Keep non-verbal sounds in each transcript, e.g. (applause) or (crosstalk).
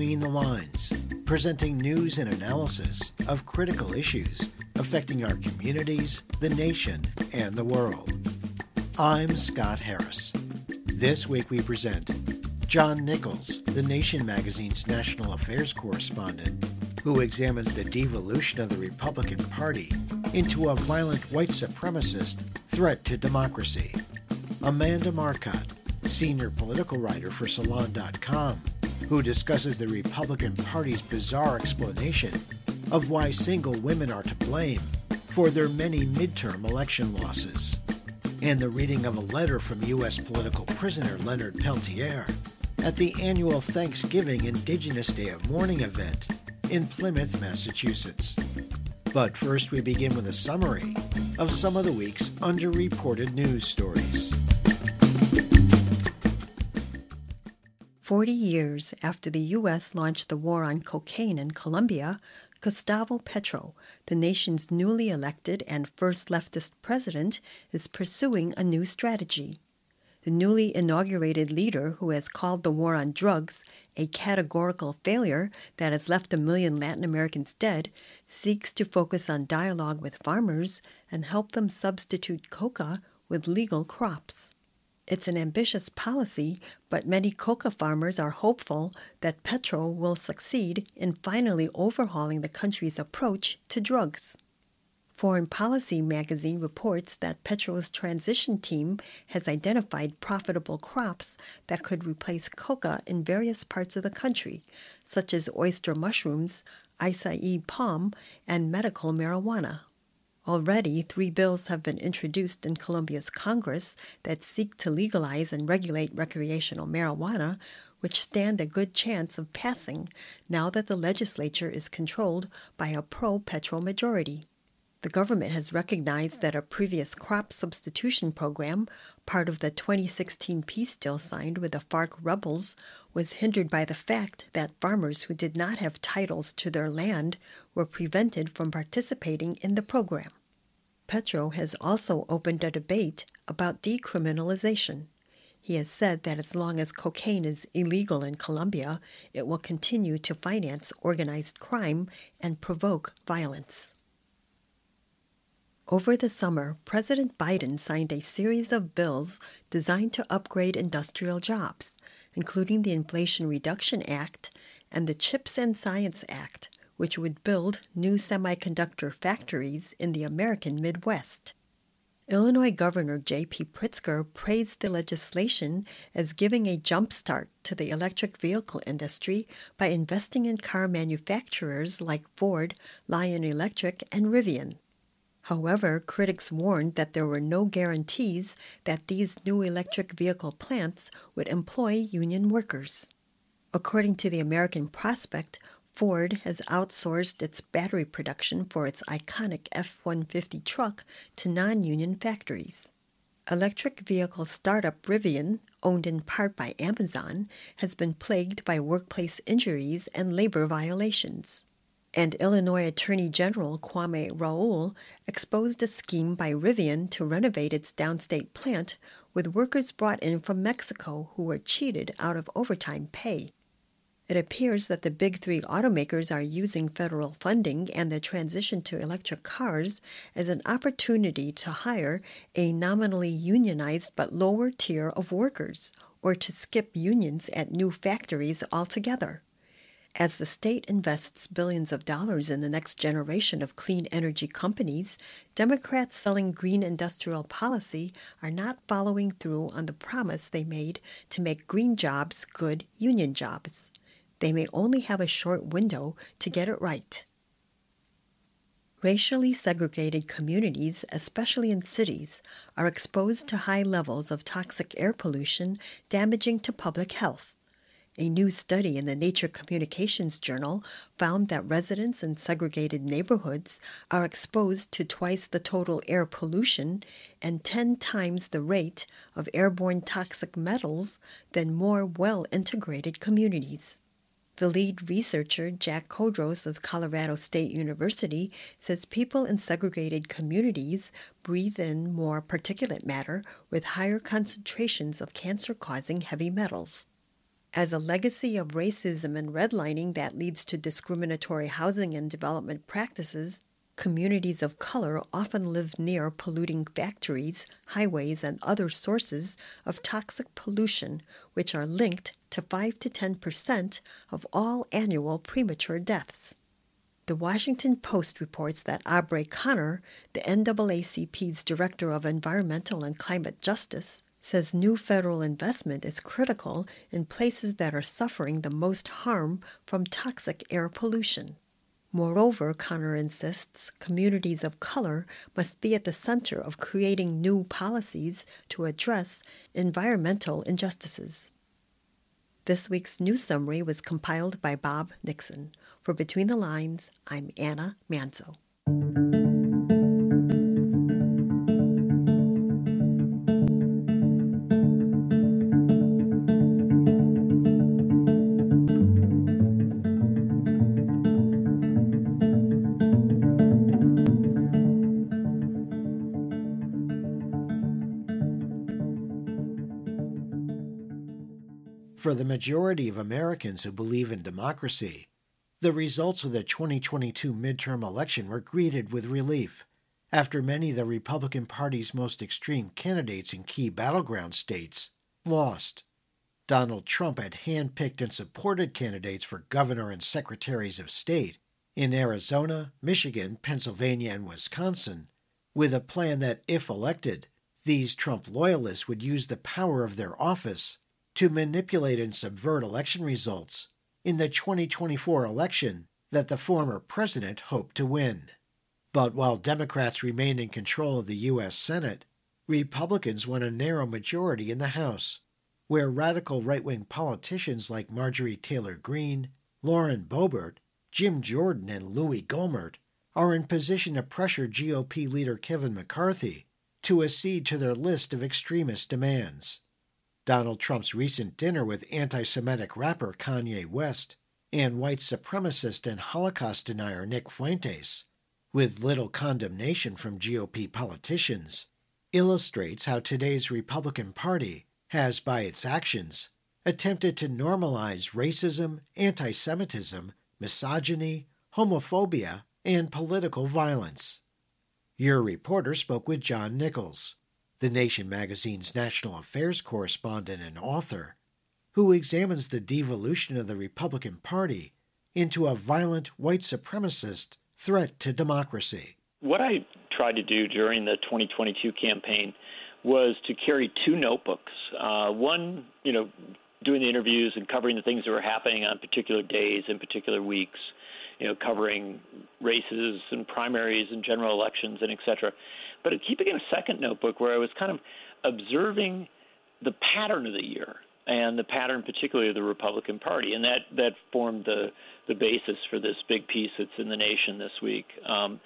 Between the Lines, presenting news and analysis of critical issues affecting our communities, the nation, and the world. I'm Scott Harris. This week we present John Nichols, The Nation magazine's national affairs correspondent, who examines the devolution of the Republican Party into a violent white supremacist threat to democracy. Amanda Marcotte, senior political writer for Salon.com, who discusses the Republican Party's bizarre explanation of why single women are to blame for their many midterm election losses, and the reading of a letter from U.S. political prisoner Leonard Peltier at the annual Thanksgiving Indigenous Day of Mourning event in Plymouth, Massachusetts. But first, we begin with a summary of some of the week's underreported news stories. 40 years after the U.S. launched the war on cocaine in Colombia, Gustavo Petro, the nation's newly elected and first leftist president, is pursuing a new strategy. The newly inaugurated leader, who has called the war on drugs a categorical failure that has left a million Latin Americans dead, seeks to focus on dialogue with farmers and help them substitute coca with legal crops. It's an ambitious policy, but many coca farmers are hopeful that Petro will succeed in finally overhauling the country's approach to drugs. Foreign Policy magazine reports that Petro's transition team has identified profitable crops that could replace coca in various parts of the country, such as oyster mushrooms, acai palm, and medical marijuana. Already, three bills have been introduced in Colombia's Congress that seek to legalize and regulate recreational marijuana, which stand a good chance of passing now that the legislature is controlled by a pro Petro majority. The government has recognized that a previous crop substitution program, part of the 2016 peace deal signed with the FARC rebels, was hindered by the fact that farmers who did not have titles to their land were prevented from participating in the program. Petro has also opened a debate about decriminalization. He has said that as long as cocaine is illegal in Colombia, it will continue to finance organized crime and provoke violence. Over the summer, President Biden signed a series of bills designed to upgrade industrial jobs, including the Inflation Reduction Act and the CHIPS and Science Act, which would build new semiconductor factories in the American Midwest. Illinois Governor J.B. Pritzker praised the legislation as giving a jump start to the electric vehicle industry by investing in car manufacturers like Ford, Lion Electric, and Rivian. However, critics warned that there were no guarantees that these new electric vehicle plants would employ union workers. According to the American Prospect, Ford has outsourced its battery production for its iconic F 150 truck to non union factories. Electric vehicle startup Rivian, owned in part by Amazon, has been plagued by workplace injuries and labor violations. And Illinois Attorney General Kwame Raoul exposed a scheme by Rivian to renovate its downstate plant with workers brought in from Mexico who were cheated out of overtime pay. It appears that the big three automakers are using federal funding and the transition to electric cars as an opportunity to hire a nominally unionized but lower tier of workers, or to skip unions at new factories altogether. As the state invests billions of dollars in the next generation of clean energy companies, Democrats selling green industrial policy are not following through on the promise they made to make green jobs good union jobs they may only have a short window to get it right. Racially segregated communities, especially in cities, are exposed to high levels of toxic air pollution damaging to public health. A new study in the Nature Communications Journal found that residents in segregated neighborhoods are exposed to twice the total air pollution and 10 times the rate of airborne toxic metals than more well integrated communities. The lead researcher, Jack Kodros of Colorado State University, says people in segregated communities breathe in more particulate matter with higher concentrations of cancer causing heavy metals. As a legacy of racism and redlining that leads to discriminatory housing and development practices, communities of color often live near polluting factories, highways, and other sources of toxic pollution, which are linked to 5 to 10 percent of all annual premature deaths. The Washington Post reports that Abre' Conner, the NAACP's Director of Environmental and Climate Justice, says new federal investment is critical in places that are suffering the most harm from toxic air pollution. Moreover, Conner insists communities of color must be at the center of creating new policies to address environmental injustices. This week's news summary was compiled by Bob Nixon. For Between the Lines, I'm Anna Manzo. For the majority of Americans who believe in democracy, the results of the 2022 midterm election were greeted with relief after many of the Republican Party's most extreme candidates in key battleground states lost. Donald Trump had handpicked and supported candidates for governor and secretaries of state in Arizona, Michigan, Pennsylvania, and Wisconsin, with a plan that, if elected, these Trump loyalists would use the power of their office to manipulate and subvert election results in the 2024 election that the former president hoped to win. But while Democrats remain in control of the U.S. Senate, Republicans won a narrow majority in the House, where radical right wing politicians like Marjorie Taylor Greene, Lauren Boebert, Jim Jordan, and Louie Gohmert are in position to pressure GOP leader Kevin McCarthy to accede to their list of extremist demands. Donald Trump's recent dinner with anti Semitic rapper Kanye West and white supremacist and Holocaust denier Nick Fuentes, with little condemnation from GOP politicians, illustrates how today's Republican Party has, by its actions, attempted to normalize racism, anti Semitism, misogyny, homophobia, and political violence. Your reporter spoke with John Nichols, the Nation magazine's national affairs correspondent and author, who examines the devolution of the Republican Party into a violent white supremacist threat to democracy. What I tried to do during the 2022 campaign was to carry two notebooks. Uh, one, you know, doing the interviews and covering the things that were happening on particular days and particular weeks, you know, covering races and primaries and general elections and et cetera but keeping in a second notebook where I was kind of observing the pattern of the year and the pattern particularly of the Republican Party, and that that formed the the basis for this big piece that's in the Nation this week. Um,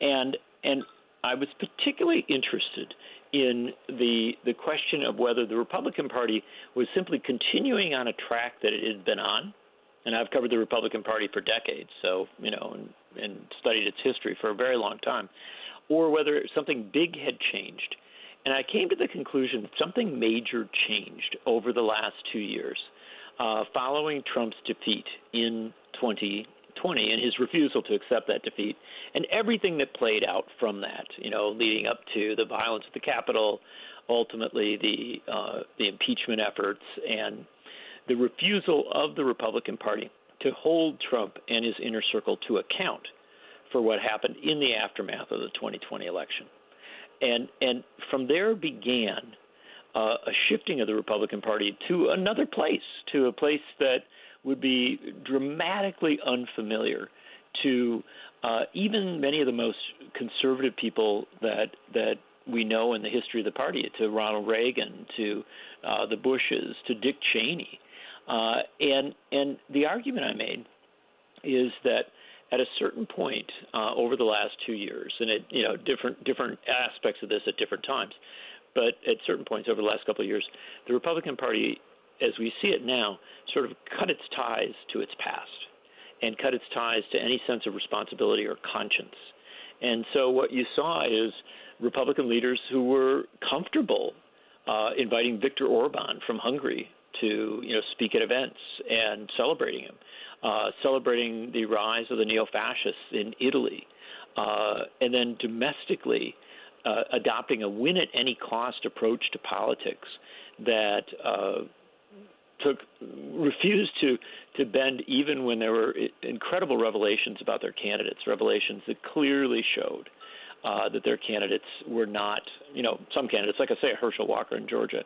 and and I was particularly interested in the the question of whether the Republican Party was simply continuing on a track that it had been on. And I've covered the Republican Party for decades, so you know, and, and studied its history for a very long time or whether something big had changed. And I came to the conclusion that something major changed over the last two years uh, following Trump's defeat in 2020 and his refusal to accept that defeat and everything that played out from that, you know, leading up to the violence at the Capitol, ultimately the uh, the impeachment efforts and the refusal of the Republican Party to hold Trump and his inner circle to account for what happened in the aftermath of the 2020 election. And and from there began uh, a shifting of the Republican Party to another place, to a place that would be dramatically unfamiliar to uh, even many of the most conservative people that that we know in the history of the party, to Ronald Reagan, to uh, the Bushes, to Dick Cheney, uh, and and the argument I made is that at a certain point uh, over the last two years, and it you know different different aspects of this at different times, but at certain points over the last couple of years, the Republican Party, as we see it now, sort of cut its ties to its past and cut its ties to any sense of responsibility or conscience. And so what you saw is Republican leaders who were comfortable uh, inviting Viktor Orban from Hungary to you know speak at events and celebrating him, uh, celebrating the rise of the neo-fascists in Italy, uh, and then domestically uh, adopting a win at any cost approach to politics that uh, took refused to to bend even when there were incredible revelations about their candidates, revelations that clearly showed uh, that their candidates were not, you know, some candidates, like I say, Herschel Walker in Georgia,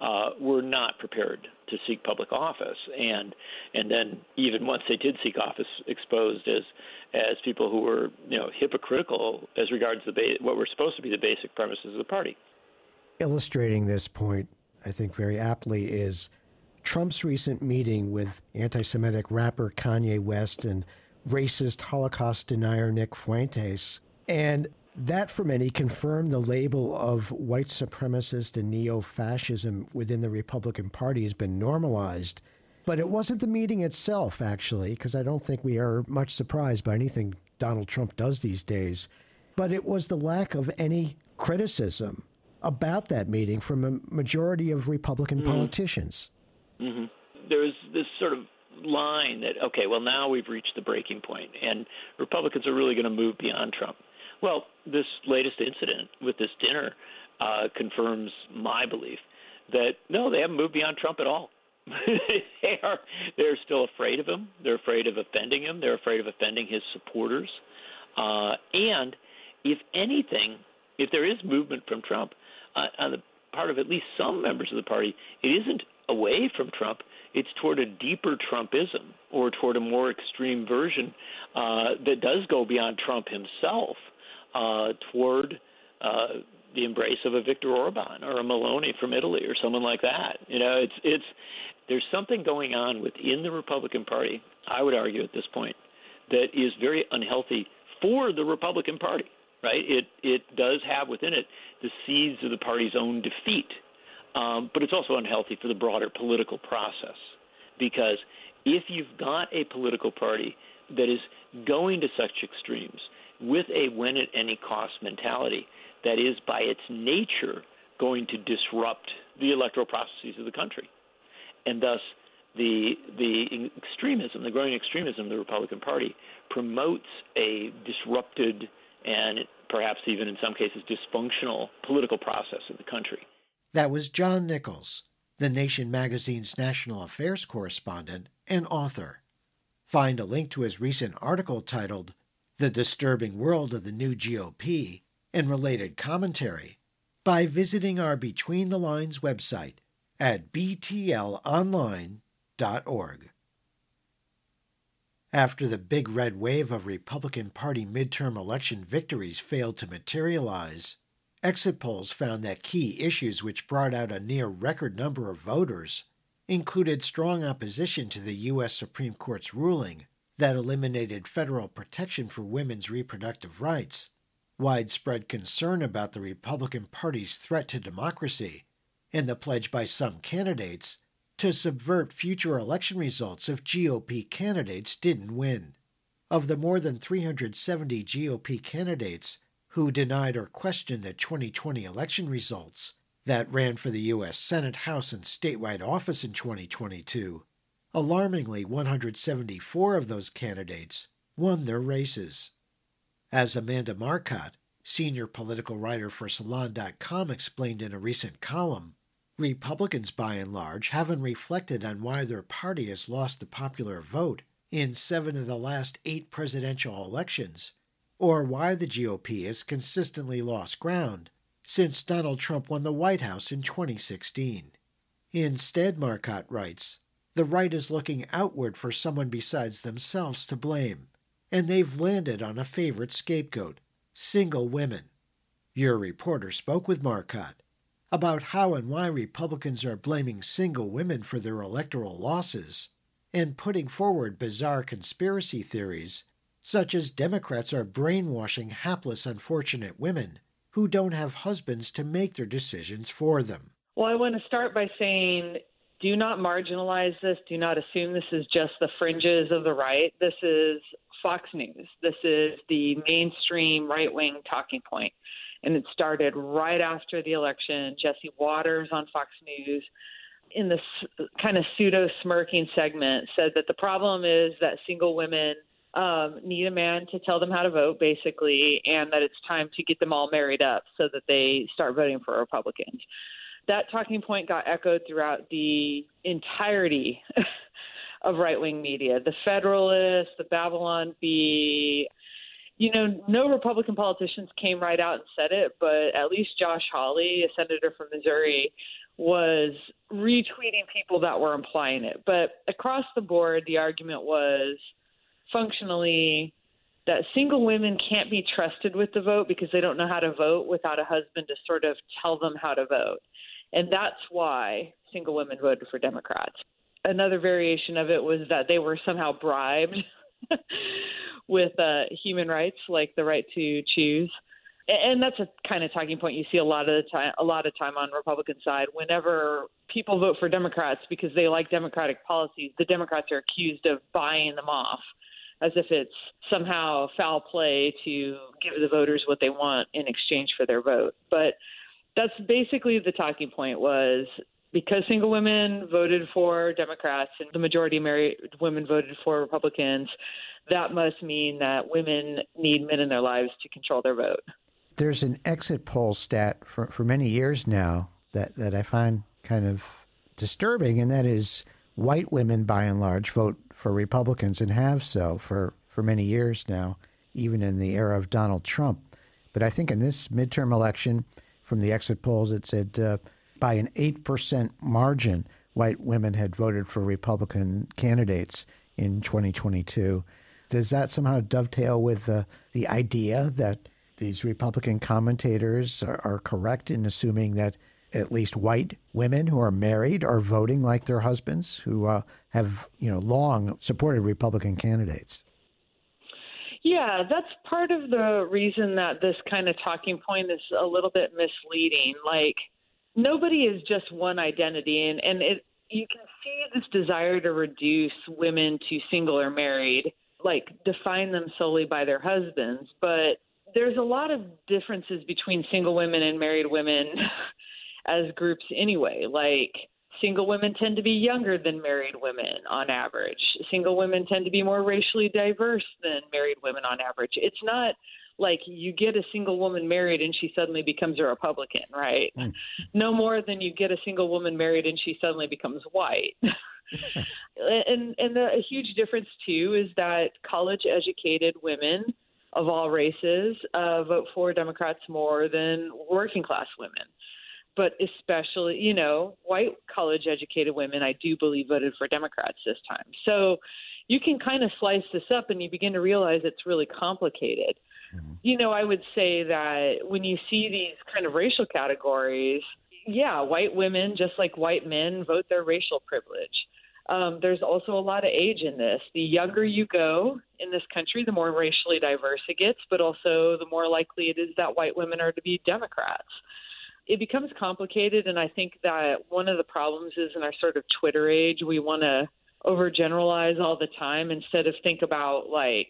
uh, were not prepared to seek public office, and and then even once they did seek office, exposed as as people who were, you know, hypocritical as regards the ba- what were supposed to be the basic premises of the party. Illustrating this point, I think very aptly is Trump's recent meeting with anti Semitic rapper Kanye West and racist Holocaust denier Nick Fuentes. And that, for many, confirmed the label of white supremacist and neo fascism within the Republican Party has been normalized. But it wasn't the meeting itself, actually, because I don't think we are much surprised by anything Donald Trump does these days. But it was the lack of any criticism about that meeting from a majority of Republican mm-hmm. politicians. Mm-hmm. There's this sort of line that okay, well now we've reached the breaking point, and Republicans are really going to move beyond Trump. Well, this latest incident with this dinner uh, confirms my belief that no, they haven't moved beyond Trump at all. (laughs) they are they're still afraid of him. They're afraid of offending him. They're afraid of offending his supporters. Uh, and if anything, if there is movement from Trump uh, on the part of at least some members of the party, it isn't away from Trump. It's toward a deeper Trumpism or toward a more extreme version uh, that does go beyond Trump himself, uh, toward uh, the embrace of a Viktor Orban or a Meloni from Italy or someone like that. You know, it's it's there's something going on within the Republican Party. I would argue at this point that is very unhealthy for the Republican Party. Right? It it does have within it the seeds of the party's own defeat um, but it's also unhealthy for the broader political process because if you've got a political party that is going to such extremes with a win at any cost mentality that is by its nature going to disrupt the electoral processes of the country. And thus the the extremism, the growing extremism of the Republican Party promotes a disrupted and perhaps even in some cases dysfunctional political process in the country. That was John Nichols, The Nation magazine's national affairs correspondent and author. Find a link to his recent article titled The Disturbing World of the New GOP and related commentary by visiting our Between the Lines website at btlonline.org. After the big red wave of Republican Party midterm election victories failed to materialize, Exit polls found that key issues which brought out a near record number of voters included strong opposition to the U.S. Supreme Court's ruling that eliminated federal protection for women's reproductive rights, widespread concern about the Republican Party's threat to democracy, and the pledge by some candidates to subvert future election results if GOP candidates didn't win. Of the more than 370 GOP candidates, who denied or questioned the 2020 election results that ran for the U.S. Senate, House, and statewide office in 2022. Alarmingly, 174 of those candidates won their races. As Amanda Marcotte, senior political writer for Salon.com, explained in a recent column, Republicans, by and large, haven't reflected on why their party has lost the popular vote in seven of the last eight presidential elections or why the GOP has consistently lost ground since Donald Trump won the White House in 2016. Instead, Marcotte writes, the right is looking outward for someone besides themselves to blame, and they've landed on a favorite scapegoat single women. Your reporter spoke with Marcotte about how and why Republicans are blaming single women for their electoral losses and putting forward bizarre conspiracy theories such as Democrats are brainwashing hapless, unfortunate women who don't have husbands to make their decisions for them. Well, I want to start by saying do not marginalize this. Do not assume this is just the fringes of the right. This is Fox News. This is the mainstream right wing talking point. And it started right after the election. Jesse Watters on Fox News in this kind of pseudo smirking segment, said that the problem is that single women um, need a man to tell them how to vote, basically, and that it's time to get them all married up so that they start voting for Republicans. That talking point got echoed throughout the entirety (laughs) of right wing media the Federalist, the Babylon Bee. You know, no Republican politicians came right out and said it, but at least Josh Hawley, a senator from Missouri, was retweeting people that were implying it. But across the board, the argument was functionally that single women can't be trusted with the vote because they don't know how to vote without a husband to sort of tell them how to vote. And that's why single women voted for Democrats. Another variation of it was that they were somehow bribed (laughs) with uh, human rights, like the right to choose. And that's a kind of talking point you see a lot of the time, a lot of time on Republican side. Whenever people vote for Democrats because they like Democratic policies, the Democrats are accused of buying them off as if it's somehow foul play to give the voters what they want in exchange for their vote. But that's basically the talking point was because single women voted for Democrats and the majority of married women voted for Republicans, that must mean that women need men in their lives to control their vote. There's an exit poll stat for, for many years now that, that I find kind of disturbing, and that is white women, by and large, vote for Republicans and have so for, for many years now, even in the era of Donald Trump. But I think in this midterm election, from the exit polls, it said uh, by an 8% margin, white women had voted for Republican candidates in 2022. Does that somehow dovetail with the, the idea that these Republican commentators are, are correct in assuming that at least white women who are married are voting like their husbands who uh, have you know long supported Republican candidates. Yeah, that's part of the reason that this kind of talking point is a little bit misleading. Like nobody is just one identity and and it you can see this desire to reduce women to single or married, like define them solely by their husbands, but there's a lot of differences between single women and married women (laughs) as groups anyway. Like single women tend to be younger than married women on average. Single women tend to be more racially diverse than married women on average. It's not like you get a single woman married and she suddenly becomes a Republican, right? Mm. No more than you get a single woman married and she suddenly becomes white. (laughs) and and the, a huge difference too is that college educated women of all races uh, vote for Democrats more than working class women but especially, you know, white college educated women, I do believe voted for Democrats this time. So you can kind of slice this up and you begin to realize it's really complicated. Mm-hmm. You know, I would say that when you see these kind of racial categories, yeah, white women, just like white men, vote their racial privilege. Um, there's also a lot of age in this. The younger you go in this country, the more racially diverse it gets, but also the more likely it is that white women are to be Democrats it becomes complicated and i think that one of the problems is in our sort of twitter age we want to overgeneralize all the time instead of think about like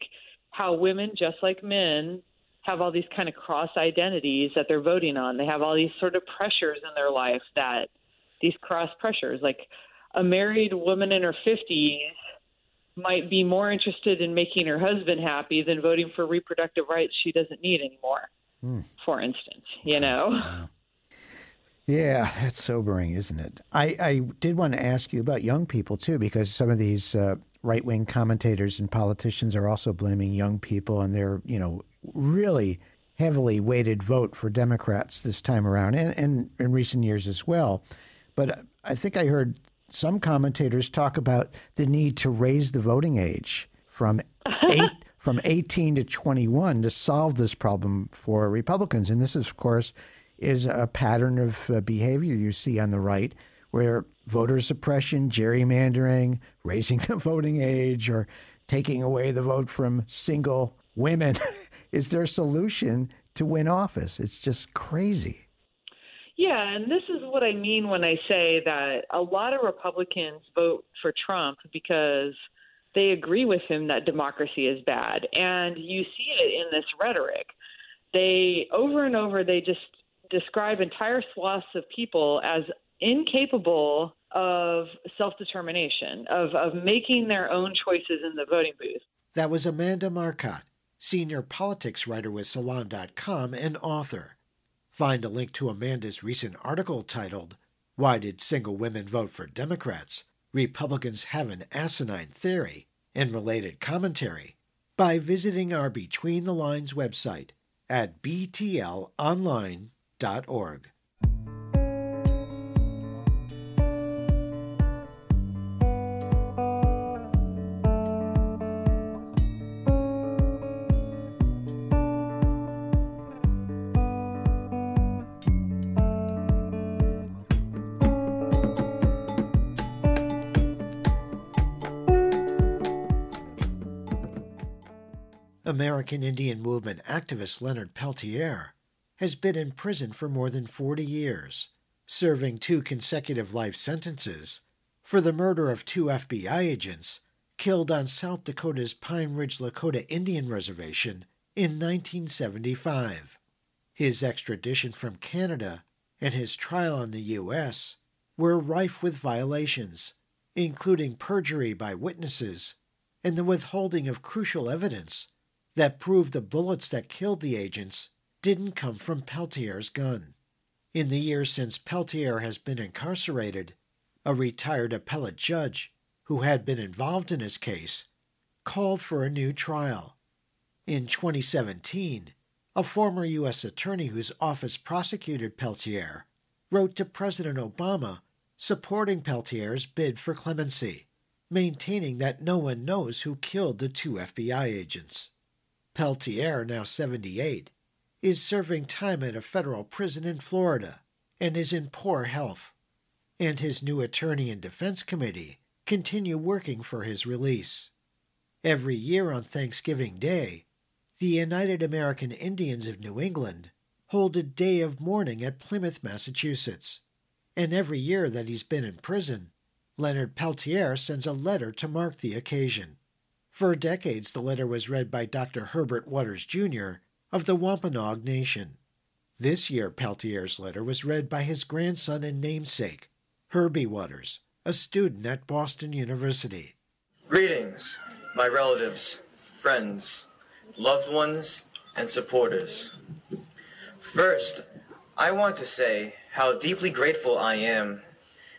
how women just like men have all these kind of cross identities that they're voting on they have all these sort of pressures in their life that these cross pressures like a married woman in her 50s might be more interested in making her husband happy than voting for reproductive rights she doesn't need anymore mm. for instance you know wow. Yeah, (laughs) that's sobering, isn't it? I, I did want to ask you about young people too, because some of these uh, right wing commentators and politicians are also blaming young people and their, you know, really heavily weighted vote for Democrats this time around, and, and in recent years as well. But I think I heard some commentators talk about the need to raise the voting age from (laughs) eight from 18 to 21 to solve this problem for Republicans. And this is, of course, is a pattern of uh, behavior you see on the right where voter suppression, gerrymandering, raising (laughs) the voting age, or taking away the vote from single women (laughs) is their solution to win office. It's just crazy. Yeah, and this is what I mean when I say that a lot of Republicans vote for Trump because they agree with him that democracy is bad. And you see it in this rhetoric. They over and over they just describe entire swaths of people as incapable of self determination, of, of making their own choices in the voting booth. That was Amanda Marcotte, senior politics writer with Salon.com and author. Find a link to Amanda's recent article titled, Why Did Single Women Vote for Democrats? Republicans Have an Asinine Theory, and related commentary by visiting our Between the Lines website at btlonline.org. American Indian Movement activist Leonard Peltier has been in prison for more than 40 years, serving two consecutive life sentences for the murder of two FBI agents killed on South Dakota's Pine Ridge Lakota Indian Reservation in 1975. His extradition from Canada and his trial in the U.S. were rife with violations, including perjury by witnesses and the withholding of crucial evidence that proved the bullets that killed the agents didn't come from Peltier's gun. In the years since Peltier has been incarcerated, a retired appellate judge who had been involved in his case called for a new trial. In 2017, a former U.S. attorney whose office prosecuted Peltier wrote to President Obama supporting Peltier's bid for clemency, maintaining that no one knows who killed the two FBI agents. Peltier, now 78, is serving time at a federal prison in Florida and is in poor health, and his new attorney and defense committee continue working for his release. Every year on Thanksgiving Day, the United American Indians of New England hold a day of mourning at Plymouth, Massachusetts, and every year that he's been in prison, Leonard Peltier sends a letter to mark the occasion. For decades, the letter was read by Dr. Herbert Waters, Jr. of the Wampanoag Nation. This year, Peltier's letter was read by his grandson and namesake, Herbie Waters, a student at Boston University. Greetings, my relatives, friends, loved ones, and supporters. First, I want to say how deeply grateful I am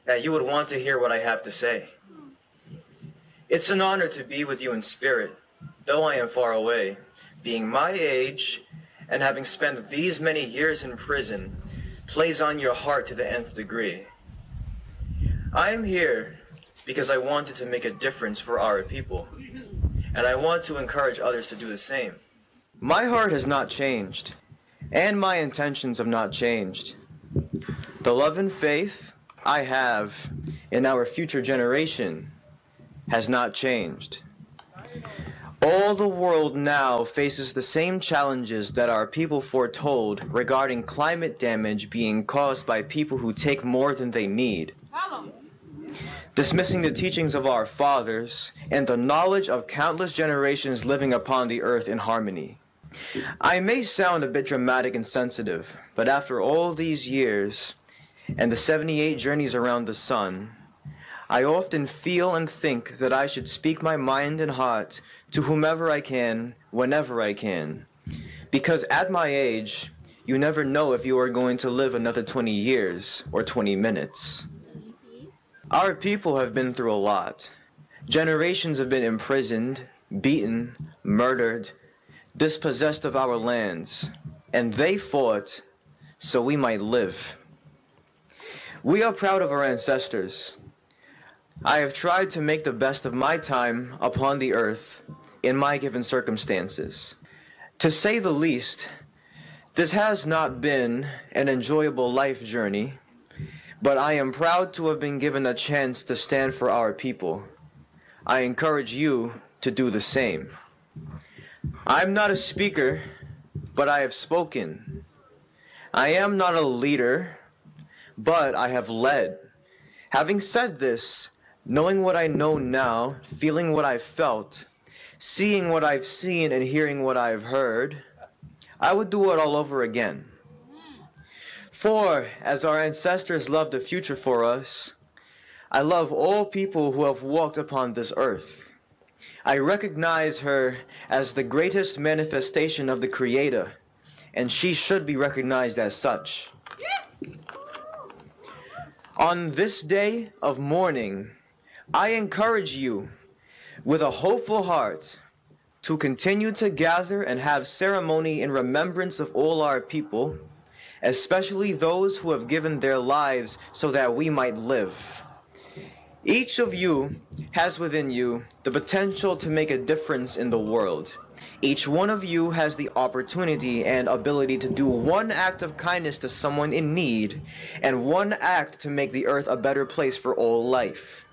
that you would want to hear what I have to say. It's an honor to be with you in spirit, though I am far away. Being my age and having spent these many years in prison plays on your heart to the nth degree. I am here because I wanted to make a difference for our people, and I want to encourage others to do the same. My heart has not changed, and my intentions have not changed. The love and faith I have in our future generation has not changed. All the world now faces the same challenges that our people foretold regarding climate damage being caused by people who take more than they need. Dismissing the teachings of our fathers and the knowledge of countless generations living upon the earth in harmony. I may sound a bit dramatic and sensitive, but after all these years and the 78 journeys around the sun, I often feel and think that I should speak my mind and heart to whomever I can, whenever I can. Because at my age, you never know if you are going to live another 20 years or 20 minutes. Our people have been through a lot. Generations have been imprisoned, beaten, murdered, dispossessed of our lands, and they fought so we might live. We are proud of our ancestors. I have tried to make the best of my time upon the earth in my given circumstances. To say the least, this has not been an enjoyable life journey, but I am proud to have been given a chance to stand for our people. I encourage you to do the same. I'm not a speaker, but I have spoken. I am not a leader, but I have led. Having said this, knowing what I know now, feeling what I've felt, seeing what I've seen, and hearing what I've heard, I would do it all over again. For, as our ancestors loved the future for us, I love all people who have walked upon this earth. I recognize her as the greatest manifestation of the Creator, and she should be recognized as such. On this day of mourning, I encourage you with a hopeful heart to continue to gather and have ceremony in remembrance of all our people, especially those who have given their lives so that we might live. Each of you has within you the potential to make a difference in the world. Each one of you has the opportunity and ability to do one act of kindness to someone in need and one act to make the earth a better place for all life.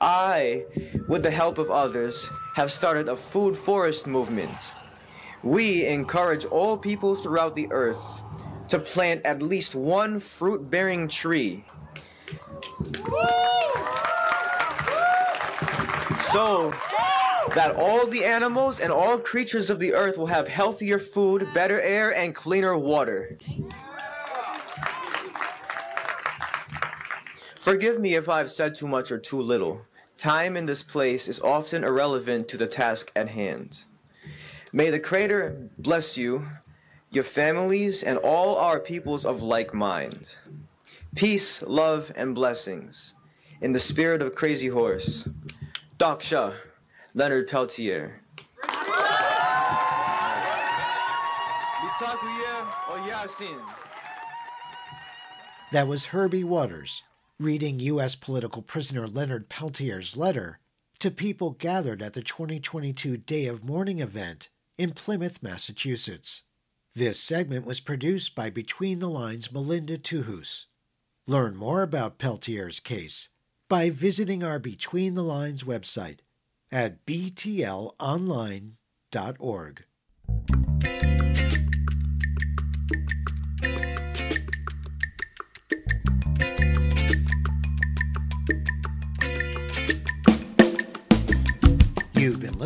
I, with the help of others, have started a food forest movement. We encourage all people throughout the earth to plant at least one fruit bearing tree. So that all the animals and all creatures of the earth will have healthier food, better air, and cleaner water. Forgive me if I've said too much or too little. Time in this place is often irrelevant to the task at hand. May the Creator bless you, your families, and all our peoples of like mind. Peace, love, and blessings. In the spirit of Crazy Horse, Doksha, Leonard Peltier. That was Herbie Waters reading U.S. political prisoner Leonard Peltier's letter to people gathered at the 2022 Day of Mourning event in Plymouth, Massachusetts. This segment was produced by Between the Lines Melinda Tuhus. Learn more about Peltier's case by visiting our Between the Lines website at btlonline.org.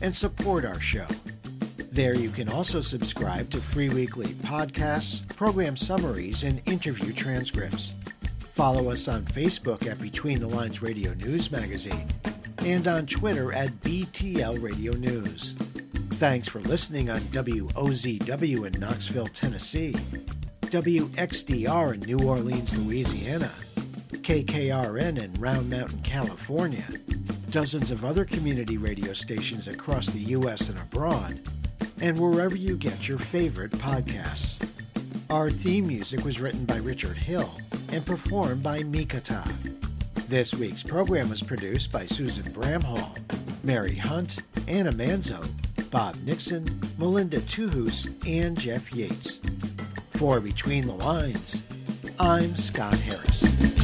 and support our show. There you can also subscribe to free weekly podcasts, program summaries, and interview transcripts. Follow us on Facebook at Between the Lines Radio News Magazine and on Twitter at BTL Radio News. Thanks for listening on WOZW in Knoxville, Tennessee, WXDR in New Orleans, Louisiana, KKRN in Round Mountain, California, dozens of other community radio stations across the U.S. and abroad, and wherever you get your favorite podcasts. Our theme music was written by Richard Hill and performed by Mikata. This week's program was produced by Susan Bramhall, Mary Hunt, Anna Manzo, Bob Nixon, Melinda Tuhus, and Jeff Yates. For Between the Lines, I'm Scott Harris.